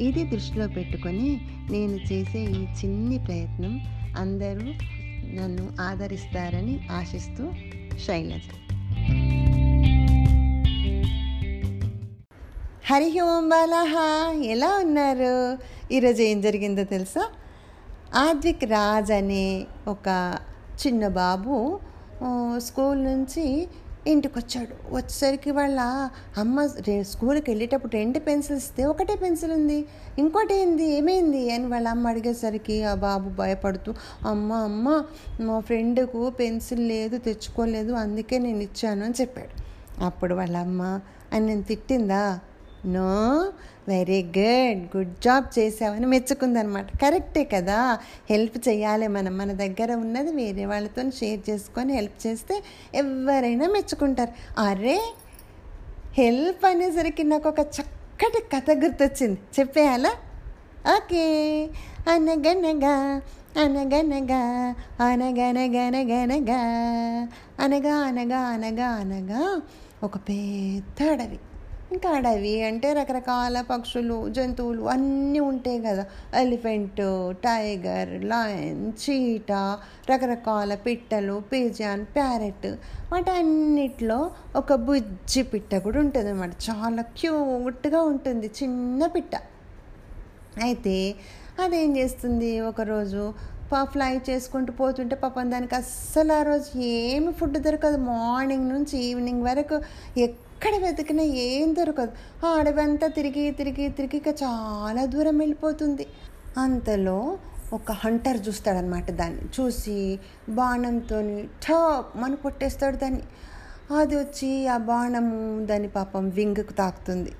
ఇది దృష్టిలో పెట్టుకొని నేను చేసే ఈ చిన్ని ప్రయత్నం అందరూ నన్ను ఆదరిస్తారని ఆశిస్తూ శైలజ. హరి ఓం బాలహ ఎలా ఉన్నారు? ఈరోజు ఏం జరిగిందో తెలుసా? ఆద్విక్ రాజ్ అనే ఒక చిన్న బాబు స్కూల్ నుంచి ఇంటికి వచ్చాడు వచ్చేసరికి వాళ్ళ అమ్మ స్కూల్కి వెళ్ళేటప్పుడు రెండు పెన్సిల్స్ ఇస్తే ఒకటే పెన్సిల్ ఉంది. ఇంకోటి ఏంది? ఏమైంది? అని వాళ్ళ అమ్మ అడిగేసరికి ఆ బాబు భయపడుతూ అమ్మ అమ్మ మా ఫ్రెండ్కు పెన్సిల్ లేదు తెచ్చుకోలేదు అందుకే నేను ఇచ్చాను అని చెప్పాడు. అప్పుడు వాళ్ళ అమ్మ అని నేను తిట్టిందా? No very good good job చేసావని మెచ్చుకుందనమాట. కరెక్టే కదా హెల్ప్ చేయాలి మనం. మన దగ్గర ఉన్నది వేరే వాళ్ళతో షేర్ చేసుకొని హెల్ప్ చేస్తే ఎవరైనా మెచ్చుకుంటారు. అరే హెల్ప్ అనేసరికి నాకు ఒక చక్కటి కథ గుర్తొచ్చింది. చెప్పేయాలా? ఓకే. అనగనగా అనగనగా అనగనగనగనగా అనగా అనగా అనగా అనగా ఒక పెద్ద అడవి. ఇంకా అడవి అంటే రకరకాల పక్షులు జంతువులు అన్నీ ఉంటాయి కదా. ఎలిఫెంట్ టైగర్ లయన్ చీటా రకరకాల పిట్టలు పిజాన్ ప్యారెట్ వాటన్నిటిలో ఒక బుజ్జి పిట్ట కూడా ఉంటుంది అన్నమాట చాలా క్యూట్గా ఉంటుంది. చిన్న పిట్ట. అయితే అదేం చేస్తుంది? ఒకరోజు ఫ్లై చేసుకుంటూ పోతుంటే పాపం దానికి అస్సలు ఆ రోజు ఏమి ఫుడ్ దొరకదు. మార్నింగ్ నుంచి ఈవినింగ్ వరకు ఎక్కడ వెతికినా ఏం దొరకదు. ఆ అడవంతా తిరిగి తిరిగి తిరిగి ఇక చాలా దూరం వెళ్ళిపోతుంది. అంతలో ఒక హంటర్ చూస్తాడనమాట దాన్ని. చూసి బాణంతో ఠప్ మన కొట్టేస్తాడు దాన్ని. అది వచ్చి ఆ బాణము దాని పాపం వింగ్కు తాకుతుంది.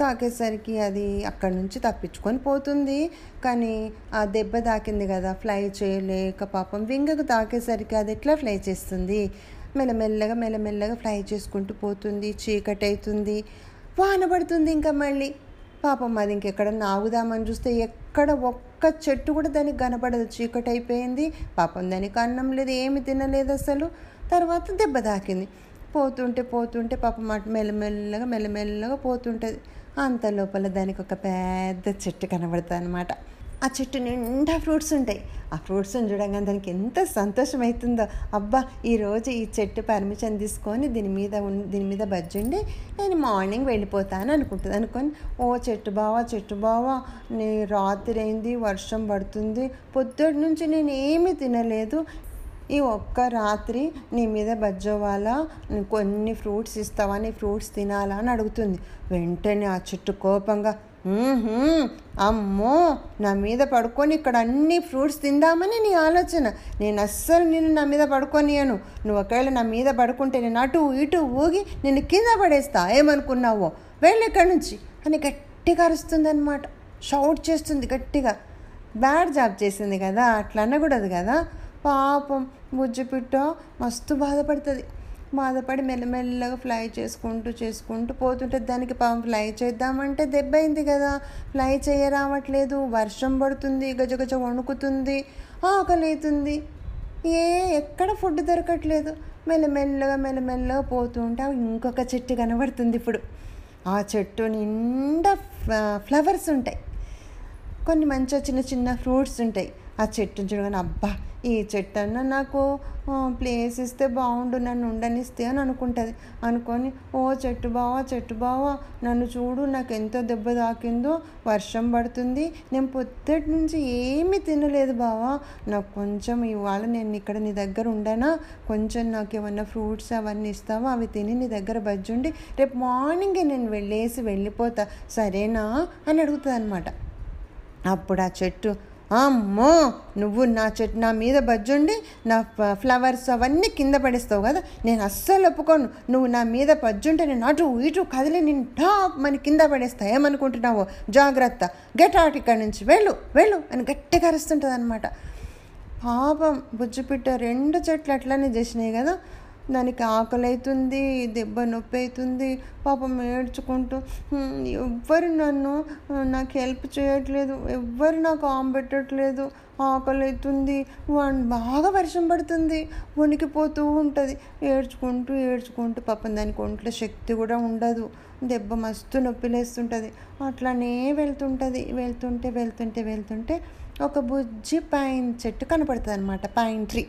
తాకేసరికి అది అక్కడి నుంచి తప్పించుకొని పోతుంది. కానీ ఆ దెబ్బ తాకింది కదా ఫ్లై చేయలేక పాపం వింగకు తాకేసరికి అది ఎట్లా ఫ్లై చేస్తుంది? మెల్లమెల్లగా మెల్లమెల్లగా ఫ్రై చేసుకుంటూ పోతుంది చీకటి అవుతుంది వాన పడుతుంది ఇంకా మళ్ళీ. పాపం అది ఇంకెక్కడ నాగుదామని చూస్తే ఎక్కడ ఒక్క చెట్టు కూడా దానికి కనపడదు చీకటి అయిపోయింది పాపం దానికి అన్నం లేదు ఏమి తినలేదు అసలు. తర్వాత దెబ్బ తాకింది. పోతుంటే పోతుంటే పాపం అటు మెల్లమెల్లగా మెల్లమెల్లగా పోతుంటుంది. అంత లోపల దానికి ఒక పెద్ద చెట్టు కనబడుతుంది అనమాట ఆ చెట్టు నిండా ఫ్రూట్స్ ఉంటాయి. ఆ ఫ్రూట్స్ని చూడగానే దానికి ఎంత సంతోషం అవుతుందో అబ్బా ఈరోజు ఈ చెట్టు పర్మిషన్ తీసుకొని దీని మీద దీని మీద బజ్జుండి నేను మార్నింగ్ వెళ్ళిపోతాను అనుకుంటుంది. అనుకొని ఓ చెట్టు బావా చెట్టు బావా నీ రాత్రి అయింది వర్షం పడుతుంది. పొద్దుటి నుంచి నేను ఏమీ తినలేదు. ఈ ఒక్క రాత్రి నీ మీద బజ్జోవాలా కొన్ని ఫ్రూట్స్ ఇస్తావా? నీ ఫ్రూట్స్ తినాలా? అని అడుగుతుంది. వెంటనే ఆ చెట్టు కోపంగా అమ్మో నా మీద పడుకొని ఇక్కడ అన్ని ఫ్రూట్స్ తిందామని నీ ఆలోచన. నేను అస్సలు నిన్ను నా మీద పడుకోనియను నువ్వు ఒకవేళ నా మీద పడుకుంటే నేను అటు ఇటు ఊగి నిన్ను కింద పడేస్తా. ఏమనుకున్నావో? వెళ్ళి ఇక్కడి నుంచి. అని గట్టిగా అరుస్తుందన్నమాట. షౌట్ చేస్తుంది గట్టిగా. బ్యాడ్ జాబ్ చేసింది కదా అట్లా అనకూడదు కదా. పాపం బుజ్జిపిట్ట మస్తు బాధపడుతుంది. బాధపడి మెల్లమెల్లగా ఫ్లై చేసుకుంటూ చేసుకుంటూ పోతుంటే దానికి పాపం ఫ్లై చేద్దామంటే దెబ్బ అయింది కదా. ఫ్లై చేయరావట్లేదు. వర్షం పడుతుంది గజగజ వణుకుతుంది ఆకలి అవుతుంది ఏ ఎక్కడ ఫుడ్ దొరకట్లేదు. మెల్లమెల్లగా మెల్లమెల్లగా పోతుంటే ఇంకొక చెట్టు కనబడుతుంది ఇప్పుడు. ఆ చెట్టు నిండా ఫ్లవర్స్ ఉంటాయి. కొన్ని మంచిగా చిన్న చిన్న ఫ్రూట్స్ ఉంటాయి. ఆ చెట్టు చూడగానే అబ్బా ఈ చెట్టు అన్న నాకు ప్లేస్ ఇస్తే బాగుండు నన్ను ఉండనిస్తే అని అనుకుంటుంది. అనుకొని ఓ చెట్టు బావా చెట్టు బావా నన్ను చూడు నాకు ఎంత దెబ్బ తాకిందో వర్షం పడుతుంది నేను పొద్దుటి నుంచి ఏమీ తినలేదు బావా. నాకు కొంచెం ఇవాళ నేను ఇక్కడ నీ దగ్గర ఉండనా? కొంచెం నాకు ఏమన్నా ఫ్రూట్స్ అవన్నీ ఇస్తావా? అవి తిని నీ దగ్గర బజ్జుండి రేపు మార్నింగే నేను వెళ్ళేసి వెళ్ళిపోతా. సరేనా? అని అడుగుతుంది అనమాట అప్పుడు ఆ చెట్టు అమ్మో నువ్వు నా చెట్టు నా మీద బజ్జుండి నా ఫ- ఫ్లవర్స్ అవన్నీ కింద పడేస్తావు కదా? నేను అస్సలు ఒప్పుకోను. నువ్వు నా మీద బజ్జుంటే నేను అటు ఇటు కదిలి నేను టాప్ మన కింద పడేస్తా. ఏమనుకుంటున్నావు? జాగ్రత్త. గెట్ అవుట్ ఇక్కడ నుంచి. వెళ్ళు వెళ్ళు అని గట్టిగా అరుస్తుంటుంది అనమాట పాపం బుజ్జిపిట్ట రెండు చెట్లు అట్లనే చేసినాయి కదా? దానికి ఆకలి అవుతుంది దెబ్బ నొప్పి అవుతుంది పాపం ఏడ్చుకుంటూ ఎవ్వరు నన్ను నాకు హెల్ప్ చేయట్లేదు ఎవ్వరు నాకు ఆమె పెట్టట్లేదు ఆకలి అవుతుంది బాగా వర్షం పడుతుంది వణికిపోతూ ఉంటుంది. ఏడ్చుకుంటూ ఏడ్చుకుంటూ పాపం దానికి ఒంట్లో శక్తి కూడా ఉండదు. దెబ్బ మస్తు నొప్పి లేస్తుంటుంది అట్లానే వెళ్తుంటుంది. వెళ్తుంటే వెళ్తుంటే వెళ్తుంటే ఒక బుజ్జి పైన్ చెట్టు కనపడుతుంది అనమాట పైన్ ట్రీ.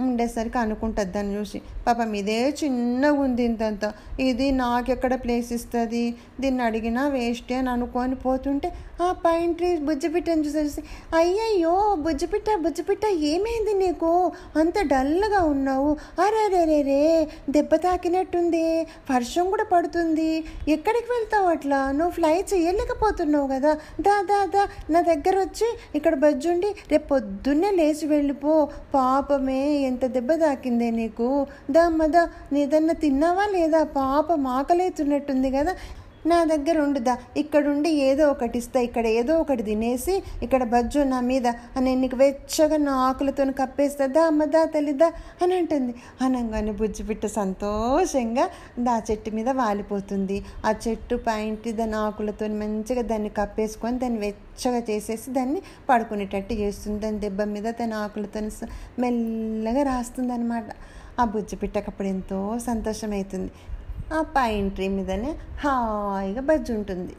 ఉండేసరికి అనుకుంటుంది దాన్ని చూసి. పాపం ఇదే చిన్నగా ఉంది ఇంతంత. ఇది నాకెక్కడ ప్లేస్ ఇస్తుంది? దీన్ని అడిగినా వేస్టే అని అనుకొని పోతుంటే ఆ పైన ట్రీ బుజ్జిపిట్టని చూసేసి అయ్యయ్యో బుజ్జిపిట్ట బుజ్జిపిట్ట ఏమైంది నీకు? అంత డల్గా ఉన్నావు. అరే రే దెబ్బ తాకినట్టుంది. వర్షం కూడా పడుతుంది. ఎక్కడికి వెళ్తావు అట్లా? నువ్వు ఫ్లై చేయలేకపోతున్నావు కదా. దా దా దా. నా దగ్గర వచ్చి ఇక్కడ బజ్జుండి రేపు పొద్దున్నే లేచి వెళ్ళిపో. పాపమే ఎంత దెబ్బ తాకిందే నీకు? దా మదా నీదన్నా తిన్నావా లేదా? పాప మాకలేతున్నట్టుంది కదా. నా దగ్గర ఉండుదా? ఇక్కడుండి ఏదో ఒకటి ఇస్తా ఇక్కడ ఏదో ఒకటి తినేసి ఇక్కడ బజ్జు నా మీద నేను నీకు వెచ్చగా నా ఆకులతో కప్పేస్తుందా దా దా తల్లిదా అని అంటుంది. అనగానే బుజ్జిపిట్ట సంతోషంగా దా చెట్టు మీద వాలిపోతుంది. ఆ చెట్టు పైంటి దాని ఆకులతో మంచిగా దాన్ని కప్పేసుకొని దాన్ని వెచ్చగా చేసేసి దాన్ని పడుకునేటట్టు చేస్తుంది. దాని దెబ్బ మీద తన ఆకులతో మెల్లగా రాస్తుంది అనమాట ఆ బుజ్జిపిట్టకు అప్పుడు ఎంతో సంతోషం అవుతుంది ఆ పైన ట్రీ మీదనే హాయిగా బజ్జి ఉంటుంది.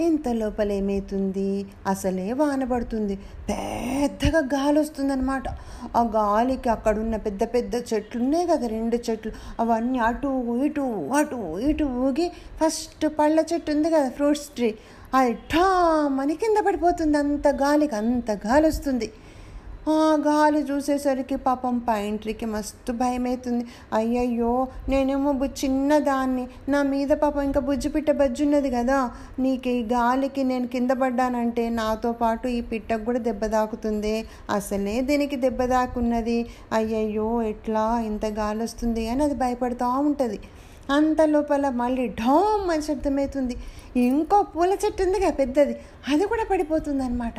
ఇంత లోపల ఏమవుతుంది అసలే వాన పడుతుంది. పెద్దగా గాలి వస్తుందన్నమాట. ఆ గాలికి అక్కడున్న పెద్ద పెద్ద చెట్లు ఉన్నాయి కదా రెండు చెట్లు. అవన్నీ అటు ఇటు అటు ఇటు ఊగి ఫస్ట్ పళ్ళ చెట్టు ఉంది కదా ఫ్రూట్స్ ట్రీ. అది ఠామని కింద పడిపోతుంది. అంత గాలికి అంత గాలి వస్తుంది. గాలి చూసేసరికి పాపం పా ఇంట్రీకి మస్తు భయం అవుతుంది అయ్యయ్యో నేనేమో చిన్నదాన్ని. నా మీద పాపం ఇంకా బుజ్జి పిట్ట బజ్జున్నది కదా. నీకు ఈ గాలికి నేను కింద పడ్డానంటే నాతో పాటు ఈ పిట్టకు కూడా దెబ్బ తాకుతుంది. అసలే దీనికి దెబ్బ దాకున్నది అయ్యయ్యో ఎట్లా ఇంత గాలి వస్తుంది అని అది భయపడుతూ ఉంటుంది. అంత లోపల మళ్ళీ ఢోమ్ అని శబ్దమవుతుంది ఇంకో పూల చెట్టు ఉందిగా పెద్దది. అది కూడా పడిపోతుంది అనమాట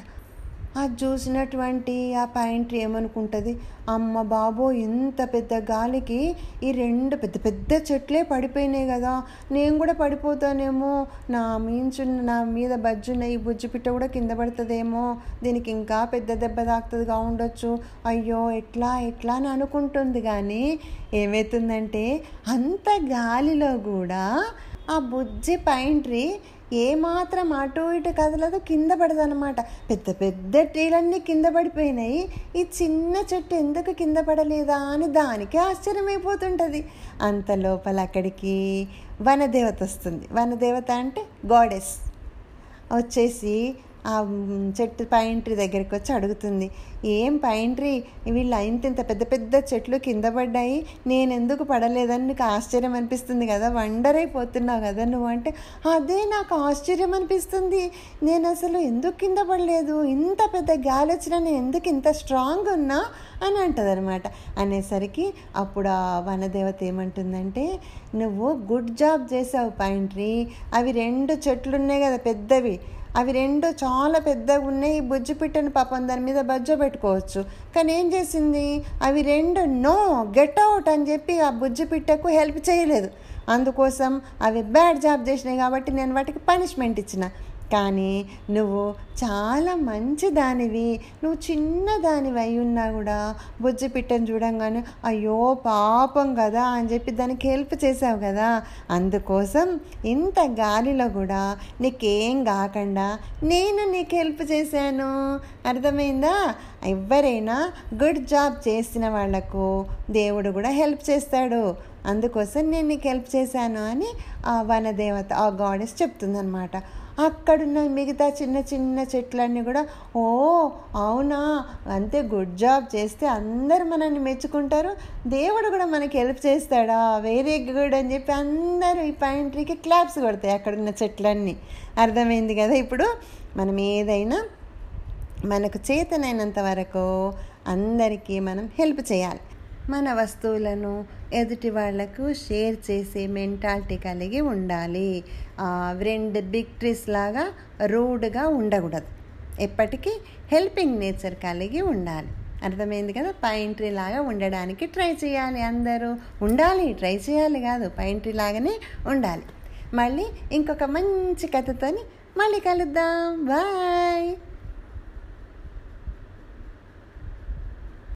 అది చూసినటువంటి ఆ పాయింట్ ఏమనుకుంటుంది? అమ్మ బాబో ఇంత పెద్ద గాలికి ఈ రెండు పెద్ద పెద్ద చెట్లే పడిపోయినాయి కదా. నేను కూడా పడిపోతానేమో. నా మీంచున్న నా మీద బజ్జున్న ఈ బుజ్జి పిట్ట కూడా కింద పడుతుందేమో. దీనికి ఇంకా పెద్ద దెబ్బ తాకుతుందిగా ఉండొచ్చు. అయ్యో ఎట్లా ఎట్లా అని అనుకుంటుంది కానీ ఏమవుతుందంటే అంత గాలిలో కూడా ఆ బుజ్జి పైంట్రీ ఏమాత్రం అటు ఇటు కదలదు కింద పడదనమాట పెద్ద పెద్ద ట్రీలన్నీ కింద పడిపోయినాయి. ఈ చిన్న చెట్టు ఎందుకు కింద పడలేదా అని దానికి ఆశ్చర్యమైపోతుంటుంది. అంత లోపల అక్కడికి వనదేవత వస్తుంది. వనదేవత అంటే గాడెస్ వచ్చేసి ఆ చెట్టు పైంట్రీ దగ్గరికి వచ్చి అడుగుతుంది. ఏం పైంట్రీ? వీళ్ళు అయింత ఇంత పెద్ద పెద్ద చెట్లు కింద పడ్డాయి. నేను ఎందుకు పడలేదని నీకు ఆశ్చర్యం అనిపిస్తుంది కదా? వండర్ అయిపోతున్నావు కదా నువ్వు? అంటే అదే నాకు ఆశ్చర్యం అనిపిస్తుంది. నేను అసలు ఎందుకు కింద పడలేదు? ఇంత పెద్ద గాలి వచ్చినా నేను ఎందుకు ఇంత స్ట్రాంగ్ ఉన్నా? అని అంటదనమాట. అనేసరికి అప్పుడు ఆ వనదేవత ఏమంటుందంటే నువ్వు గుడ్ జాబ్ చేసావు పైంట్రీ. అవి రెండు చెట్లు ఉన్నాయి కదా పెద్దవి. అవి రెండు చాలా పెద్దగా ఉన్నాయి. ఈ బుజ్జి పిట్టని పాపం దాని మీద బజ్జ పెట్టుకోవచ్చు. కానీ ఏం చేసింది? అవి రెండు నో గెట్ అవుట్ అని చెప్పి ఆ బుజ్జిపిట్టకు హెల్ప్ చేయలేదు. అందుకోసం అవి బ్యాడ్ జాబ్ చేసినాయి కాబట్టి నేను వాటికి పనిష్మెంట్ ఇచ్చిన. కానీ నువ్వు చాలా మంచి దానివి నువ్వు చిన్నదానివి అయి ఉన్నా కూడా బొజ్జి పిట్టను చూడంగానే అయ్యో పాపం కదా అని చెప్పి దానికి హెల్ప్ చేసావు కదా. అందుకోసం ఇంత గాలిలో కూడా నీకేం కాకుండా నేను నీకు హెల్ప్ చేశాను. అర్థమైందా? ఎవరైనా గుడ్ జాబ్ చేసిన వాళ్ళకు దేవుడు కూడా హెల్ప్ చేస్తాడు. అందుకోసం నేను నీకు హెల్ప్ చేశాను అని ఆ వనదేవత ఆ గాడెస్ చెప్తుందనమాట అక్కడున్న మిగతా చిన్న చిన్న చెట్లన్నీ కూడా ఓ అవునా? అంతే గుడ్ జాబ్ చేస్తే అందరు మనల్ని మెచ్చుకుంటారు. దేవుడు కూడా మనకి హెల్ప్ చేస్తాడా? వెరీ గుడ్ అని చెప్పి అందరూ ఈ పాయింట్రీకి క్లాప్స్ కొడతాయి అక్కడున్న చెట్లన్నీ. అర్థమైంది కదా ఇప్పుడు? మనం ఏదైనా మనకు చేతనైనంత వరకు అందరికీ మనం హెల్ప్ చేయాలి. మన వస్తువులను ఎదుటి వాళ్ళకు షేర్ చేసే మెంటాలిటీ కలిగి ఉండాలి. రెండు బిగ్ ట్రీస్ లాగా రూడ్గా ఉండకూడదు. ఎప్పటికీ హెల్పింగ్ నేచర్ కలిగి ఉండాలి. అర్థమైంది కదా? పైంట్రీ లాగా ఉండడానికి ట్రై చేయాలి అందరూ. ఉండాలి ట్రై చేయాలి కాదు పైంట్రీ లాగానే ఉండాలి. మళ్ళీ ఇంకొక మంచి కథతోని మళ్ళీ కలుద్దాం. బాయ్